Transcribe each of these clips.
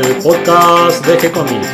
el podcast de G-Comics.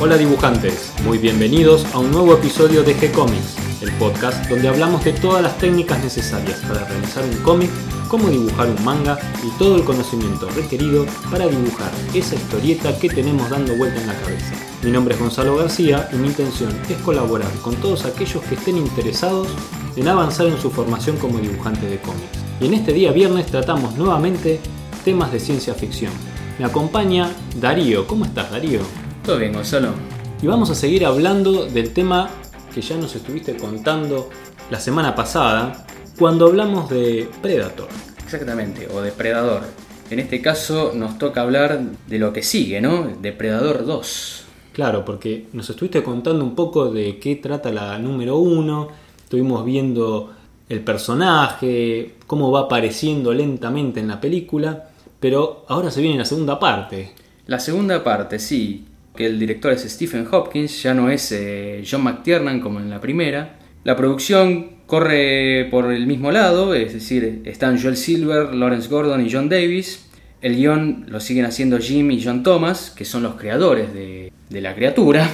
Hola dibujantes, muy bienvenidos a un nuevo episodio de G-Comics, el podcast donde hablamos de todas las técnicas necesarias para realizar un cómic, cómo dibujar un manga y todo el conocimiento requerido para dibujar esa historieta que tenemos dando vuelta en la cabeza. Mi nombre es Gonzalo García y mi intención es colaborar con todos aquellos que estén interesados en avanzar en su formación como dibujante de cómics. Y en este día viernes tratamos nuevamente temas de ciencia ficción. Me acompaña Darío. ¿Cómo estás, Darío? Todo bien, Gonzalo. Y vamos a seguir hablando del tema que ya nos estuviste contando la semana pasada, cuando hablamos de Predator. Exactamente, o Depredador. En este caso nos toca hablar de lo que sigue, ¿no? Depredador 2. Claro, porque nos estuviste contando un poco de qué trata la número uno, estuvimos viendo el personaje, cómo va apareciendo lentamente en la película, pero ahora se viene la segunda parte. La segunda parte, sí, que el director es Stephen Hopkins, ya no es eh, John McTiernan como en la primera. La producción corre por el mismo lado, es decir, están Joel Silver, Lawrence Gordon y John Davis. El guion lo siguen haciendo Jim y John Thomas, que son los creadores de, la criatura.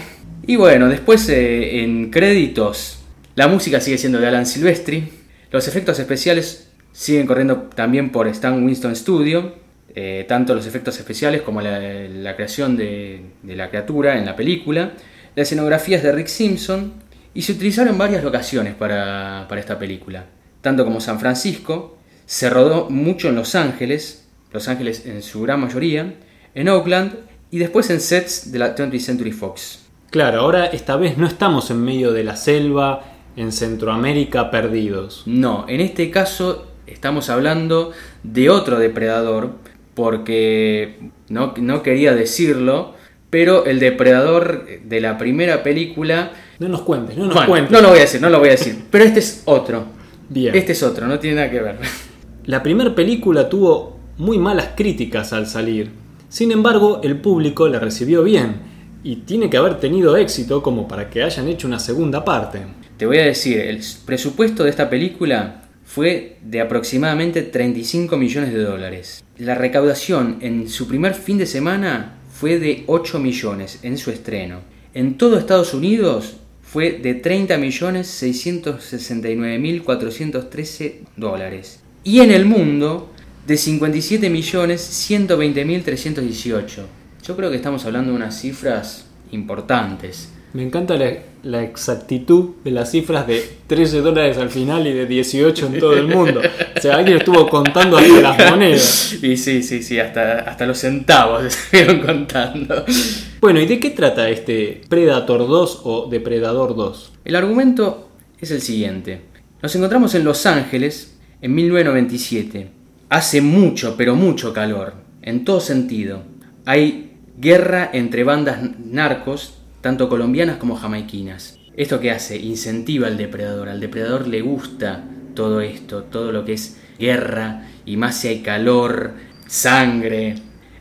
Y bueno, después eh, en créditos, la música sigue siendo de Alan Silvestri. Los efectos especiales siguen corriendo también por Stan Winston Studio. eh, tanto los efectos especiales como la, la creación de, de la criatura en la película. La escenografía es de Rick Simpson. Y se utilizaron varias locaciones para, para esta película. Tanto como San Francisco, se rodó mucho en Los Ángeles, Los Ángeles en su gran mayoría, en Oakland y después en sets de la 20th Century Fox. Claro, ahora esta vez no estamos en medio de la selva, en Centroamérica, perdidos. No, en este caso estamos hablando de otro depredador, porque no, no quería decirlo, pero el depredador de la primera película... No nos cuentes, no nos Bueno, cuentes. no lo voy a decir, no lo voy a decir, pero este es otro. Bien. Este es otro, no tiene nada que ver. La primera película tuvo muy malas críticas al salir. Sin embargo, el público la recibió bien y tiene que haber tenido éxito como para que hayan hecho una segunda parte. Te voy a decir, el presupuesto de esta película fue de aproximadamente 35 millones de dólares. La recaudación en su primer fin de semana fue de 8 millones en su estreno. En todo Estados Unidos fue de 30 millones 669 mil 413 dólares. Y en el mundo de 57 millones 120 mil 318. Yo creo que estamos hablando de unas cifras importantes. Me encanta la, la exactitud de las cifras de 13 dólares al final y de 18 en todo el mundo. O sea, alguien estuvo contando hasta las monedas. Y sí, sí, sí, hasta, hasta los centavos se estuvieron contando. Bueno, ¿y de qué trata este Predator 2 o Depredador 2? El argumento es el siguiente. Nos encontramos en Los Ángeles en 1997. Hace mucho, pero mucho calor, en todo sentido. Hay guerra entre bandas narcos, tanto colombianas como jamaiquinas. ¿Esto qué hace? Incentiva al depredador. Al depredador le gusta todo esto, todo lo que es guerra, y más si hay calor, sangre,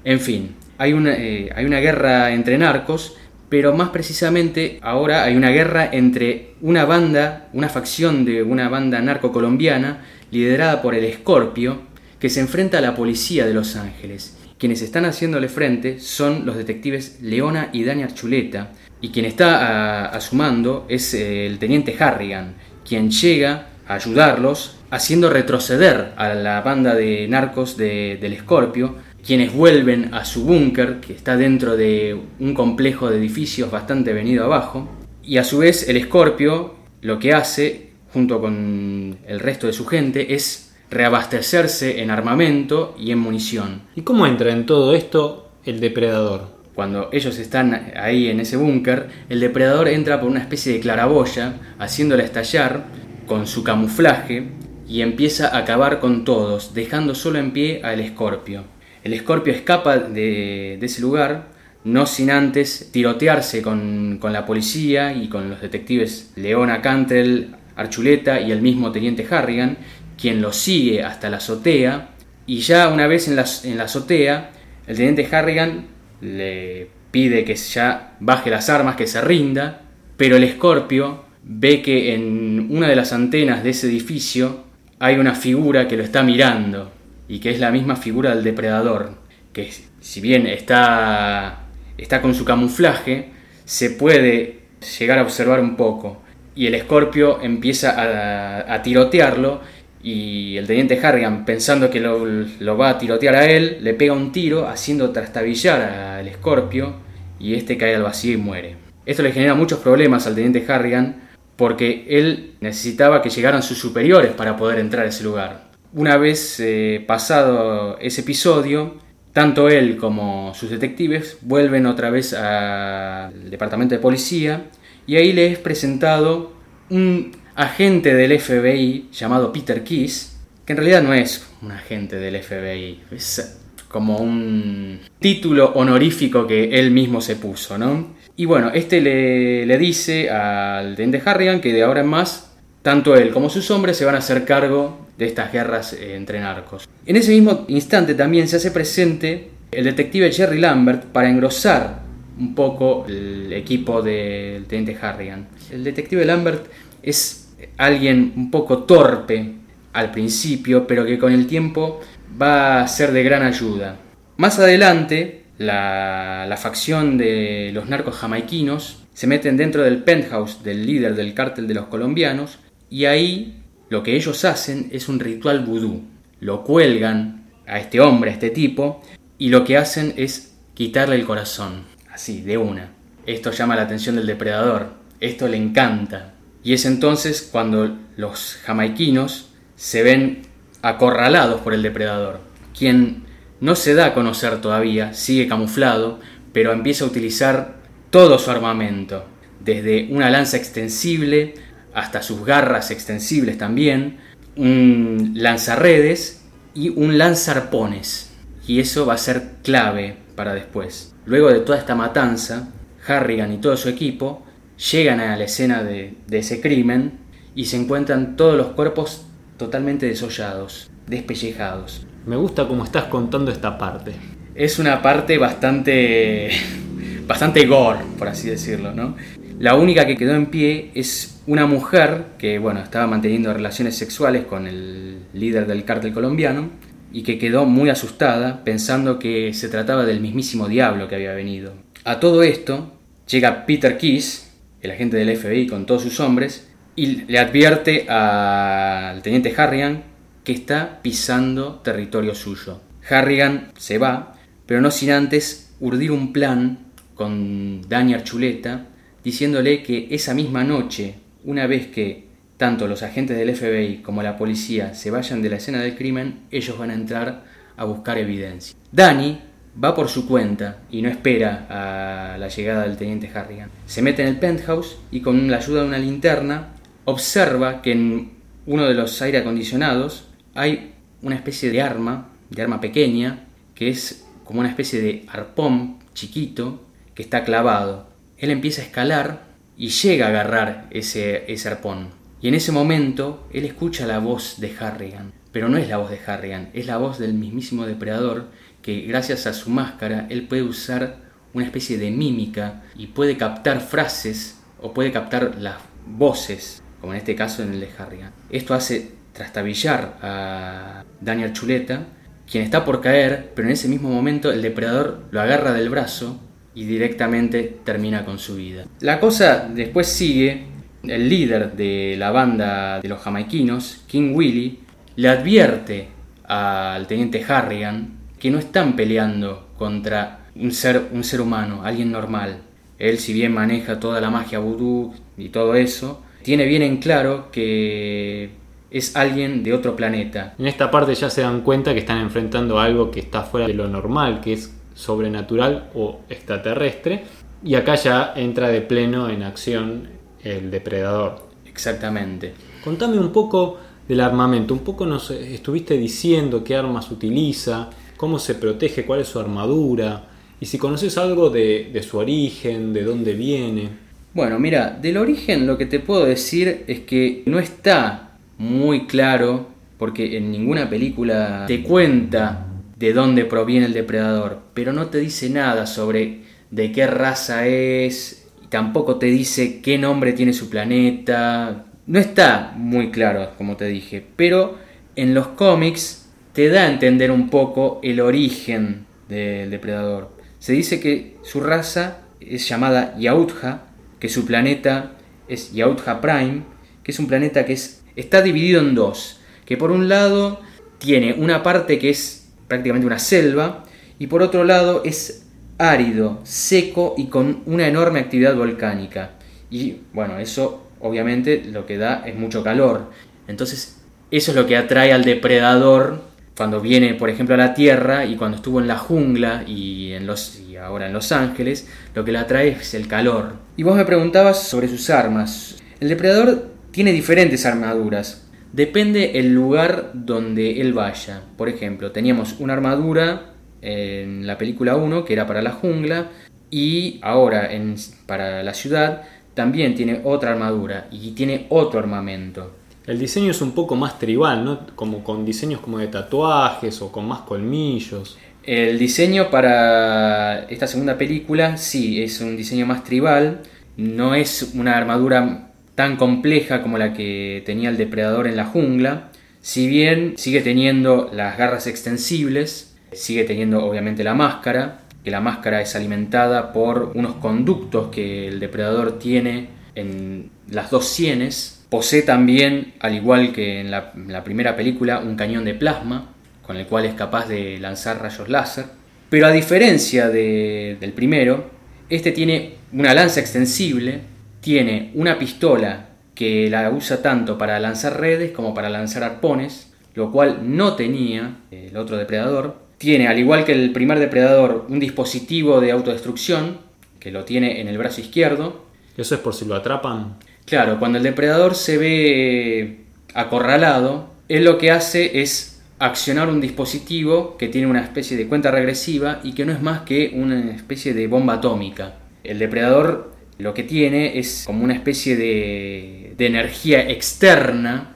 en fin. Hay una, eh, hay una guerra entre narcos, pero más precisamente ahora hay una guerra entre una banda, una facción de una banda narco colombiana, liderada por el Escorpio, que se enfrenta a la policía de Los Ángeles. Quienes están haciéndole frente son los detectives Leona y Dani Archuleta, y quien está a su mando es eh, el teniente Harrigan, quien llega a ayudarlos, haciendo retroceder a la banda de narcos de- del Escorpio, quienes vuelven a su búnker, que está dentro de un complejo de edificios bastante venido abajo, y a su vez el Escorpio lo que hace, junto con el resto de su gente, es reabastecerse en armamento y en munición. ¿Y cómo entra en todo esto el Depredador? Cuando ellos están ahí en ese búnker, el depredador entra por una especie de claraboya, haciéndola estallar con su camuflaje y empieza a acabar con todos, dejando solo en pie al escorpio. El escorpio escapa de, ese lugar, no sin antes tirotearse con, con la policía y con los detectives Leona Cantrell, Archuleta y el mismo teniente Harrigan, quien lo sigue hasta la azotea. Y ya una vez en la, en la azotea, el teniente Harrigan le pide que ya baje las armas, que se rinda, pero el escorpio ve que en una de las antenas de ese edificio hay una figura que lo está mirando y que es la misma figura del depredador, que si bien está, está con su camuflaje, se puede llegar a observar un poco. Y el escorpio empieza a, a tirotearlo y el teniente Harrigan, pensando que lo, lo, va a tirotear a él, le pega un tiro haciendo trastabillar al escorpio y este cae al vacío y muere. Esto le genera muchos problemas al teniente Harrigan porque él necesitaba que llegaran sus superiores para poder entrar a ese lugar. Una vez eh, pasado ese episodio, tanto él como sus detectives vuelven otra vez al departamento de policía y ahí le es presentado un agente del FBI llamado Peter Keys, que en realidad no es un agente del FBI, es como un título honorífico que él mismo se puso, ¿no? Y bueno, este le, le dice al teniente Harrigan que de ahora en más, tanto él como sus hombres se van a hacer cargo de estas guerras eh, entre narcos. En ese mismo instante también se hace presente el detective Jerry Lambert para engrosar un poco el equipo del teniente Harrigan. El detective Lambert es alguien un poco torpe al principio, pero que con el tiempo va a ser de gran ayuda. Más adelante, la, facción de los narcos jamaiquinos se meten dentro del penthouse del líder del cártel de los colombianos y ahí lo que ellos hacen es un ritual vudú. Lo cuelgan a este hombre, a este tipo, y lo que hacen es quitarle el corazón, así, de una. Esto llama la atención del depredador, esto le encanta. Y es entonces cuando los jamaiquinos se ven acorralados por el depredador, quien no se da a conocer todavía, sigue camuflado, pero empieza a utilizar todo su armamento, desde una lanza extensible hasta sus garras extensibles también, un lanzarredes y un lanzarpones. Y eso va a ser clave para después. Luego de toda esta matanza, Harrigan y todo su equipo llegan a la escena de, de ese crimen y se encuentran todos los cuerpos totalmente desollados, despellejados. Me gusta cómo estás contando esta parte. Es una parte bastante. bastante gore, por así decirlo, ¿no? La única que quedó en pie es una mujer que, bueno, estaba manteniendo relaciones sexuales con el líder del cártel colombiano y que quedó muy asustada pensando que se trataba del mismísimo diablo que había venido. A todo esto llega Peter Keys, el agente del FBI con todos sus hombres, y le advierte al teniente Harrigan que está pisando territorio suyo. Harrigan se va, pero no sin antes urdir un plan con Dani Archuleta, diciéndole que esa misma noche, una vez que tanto los agentes del FBI como la policía se vayan de la escena del crimen, ellos van a entrar a buscar evidencia. Dani va por su cuenta y no espera a la llegada del teniente Harrigan. Se mete en el penthouse y con la ayuda de una linterna observa que en uno de los aire acondicionados hay una especie de arma, de arma pequeña, que es como una especie de arpón chiquito que está clavado. Él empieza a escalar y llega a agarrar ese, ese arpón. Y en ese momento él escucha la voz de Harrigan. Pero no es la voz de Harrigan, es la voz del mismísimo depredador que gracias a su máscara él puede usar una especie de mímica y puede captar frases o puede captar las voces, como en este caso en el de Harrigan. Esto hace trastabillar a Daniel Chuleta, quien está por caer, pero en ese mismo momento el depredador lo agarra del brazo y directamente termina con su vida. La cosa después sigue, el líder de la banda de los jamaiquinos, King Willy, le advierte al teniente Harrigan que no están peleando contra un ser, un ser humano, alguien normal. Él, si bien maneja toda la magia vudú y todo eso, tiene bien en claro que es alguien de otro planeta. En esta parte ya se dan cuenta que están enfrentando algo que está fuera de lo normal, que es sobrenatural o extraterrestre, y acá ya entra de pleno en acción el depredador. Exactamente. Contame un poco del armamento, un poco nos estuviste diciendo qué armas utiliza, cómo se protege, cuál es su armadura, y si conoces algo de, de su origen, de dónde viene. Bueno, mira, del origen lo que te puedo decir es que no está muy claro, porque en ninguna película te cuenta de dónde proviene el depredador, pero no te dice nada sobre de qué raza es tampoco te dice qué nombre tiene su planeta. No está muy claro, como te dije, pero en los cómics te da a entender un poco el origen del depredador. Se dice que su raza es llamada Yautja, que su planeta es Yautja Prime, que es un planeta que es, está dividido en dos, que por un lado tiene una parte que es prácticamente una selva y por otro lado es árido, seco y con una enorme actividad volcánica. Y bueno, eso obviamente lo que da es mucho calor. Entonces, eso es lo que atrae al depredador cuando viene, por ejemplo, a la Tierra y cuando estuvo en la jungla y, en los, y ahora en Los Ángeles, lo que le atrae es el calor. Y vos me preguntabas sobre sus armas. El depredador tiene diferentes armaduras. Depende el lugar donde él vaya. Por ejemplo, teníamos una armadura en la película 1 que era para la jungla y ahora en, para la ciudad también tiene otra armadura y tiene otro armamento. El diseño es un poco más tribal, ¿no? Como con diseños como de tatuajes o con más colmillos. El diseño para esta segunda película sí es un diseño más tribal, no es una armadura tan compleja como la que tenía el depredador en la jungla, si bien sigue teniendo las garras extensibles, sigue teniendo obviamente la máscara, que la máscara es alimentada por unos conductos que el depredador tiene en las dos sienes Posee también, al igual que en la, primera película, un cañón de plasma, con el cual es capaz de lanzar rayos láser. Pero a diferencia del primero, este tiene una lanza extensible, tiene una pistola que la usa tanto para lanzar redes como para lanzar arpones, lo cual no tenía el otro depredador. Tiene, al igual que el primer depredador, un dispositivo de autodestrucción, que lo tiene en el brazo izquierdo. ¿Eso es por si lo atrapan? Claro, cuando el depredador se ve acorralado, él lo que hace es accionar un dispositivo que tiene una especie de cuenta regresiva y que no es más que una especie de bomba atómica. El depredador lo que tiene es como una especie de, energía externa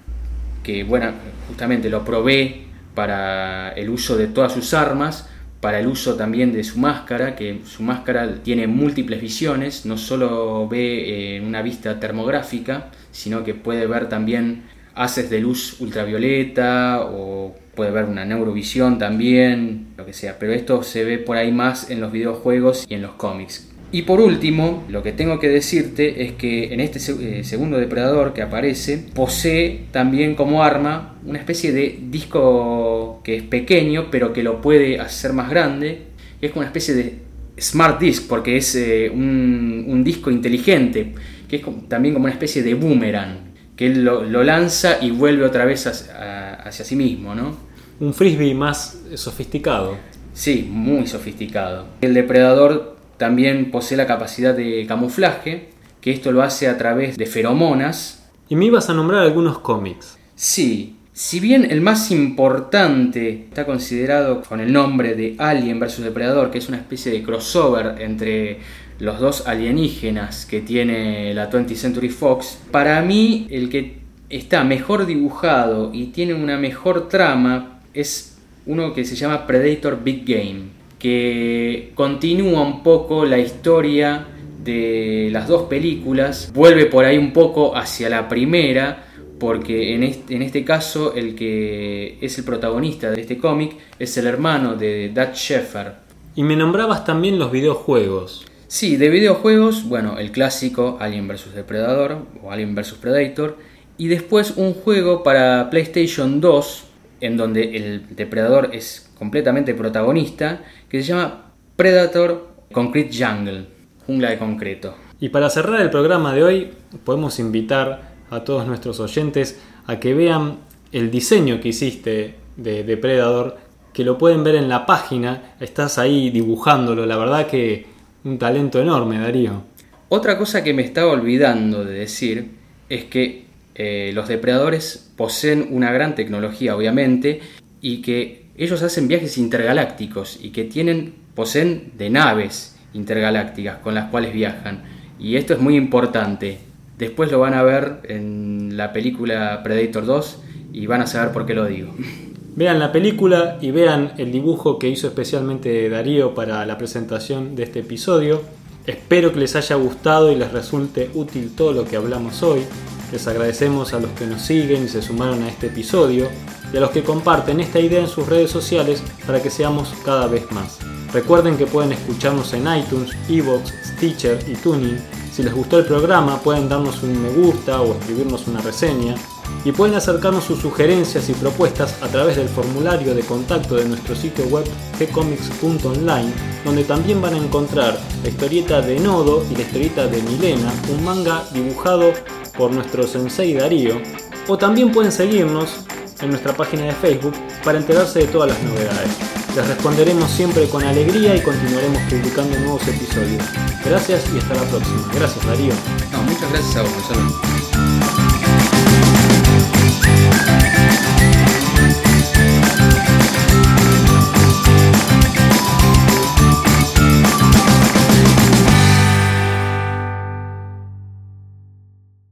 que, bueno, justamente lo provee para el uso de todas sus armas, para el uso también de su máscara, que su máscara tiene múltiples visiones, no solo ve en una vista termográfica, sino que puede ver también haces de luz ultravioleta o puede ver una neurovisión también, lo que sea, pero esto se ve por ahí más en los videojuegos y en los cómics. Y por último, lo que tengo que decirte es que en este eh, segundo depredador que aparece, posee también como arma una especie de disco que es pequeño, pero que lo puede hacer más grande. Es como una especie de smart disc, porque es eh, un, disco inteligente, que es también como una especie de boomerang, que él lo, lanza y vuelve otra vez hacia, hacia sí mismo, ¿no? Un frisbee más sofisticado. Sí, muy sofisticado. El depredador también posee la capacidad de camuflaje, que esto lo hace a través de feromonas. Y me ibas a nombrar algunos cómics. Sí, si bien el más importante está considerado con el nombre de Alien vs Depredador, que es una especie de crossover entre los dos alienígenas que tiene la 20th Century Fox, para mí el que está mejor dibujado y tiene una mejor trama es uno que se llama Predator Big Game que continúa un poco la historia de las dos películas, vuelve por ahí un poco hacia la primera, porque en este, en este caso el que es el protagonista de este cómic es el hermano de Dutch Sheffer. Y me nombrabas también los videojuegos. Sí, de videojuegos, bueno, el clásico Alien vs Depredador o Alien vs Predator, y después un juego para PlayStation 2 en donde el depredador es completamente protagonista, que se llama Predator Concrete Jungle, jungla de concreto. Y para cerrar el programa de hoy, podemos invitar a todos nuestros oyentes a que vean el diseño que hiciste de Depredador, que lo pueden ver en la página, estás ahí dibujándolo, la verdad que un talento enorme, Darío. Otra cosa que me estaba olvidando de decir es que eh, los depredadores poseen una gran tecnología, obviamente, y que ellos hacen viajes intergalácticos y que tienen, poseen de naves intergalácticas con las cuales viajan. Y esto es muy importante. Después lo van a ver en la película Predator 2 y van a saber por qué lo digo. Vean la película y vean el dibujo que hizo especialmente Darío para la presentación de este episodio. Espero que les haya gustado y les resulte útil todo lo que hablamos hoy. Les agradecemos a los que nos siguen y se sumaron a este episodio y a los que comparten esta idea en sus redes sociales para que seamos cada vez más. Recuerden que pueden escucharnos en iTunes, Evox, Stitcher y Tuning. Si les gustó el programa pueden darnos un me gusta o escribirnos una reseña y pueden acercarnos sus sugerencias y propuestas a través del formulario de contacto de nuestro sitio web gcomics.online, donde también van a encontrar la historieta de Nodo y la historieta de Milena, un manga dibujado por nuestro sensei Darío, o también pueden seguirnos en nuestra página de Facebook para enterarse de todas las novedades. Les responderemos siempre con alegría y continuaremos publicando nuevos episodios. Gracias y hasta la próxima. Gracias Darío. Muchas gracias a vos,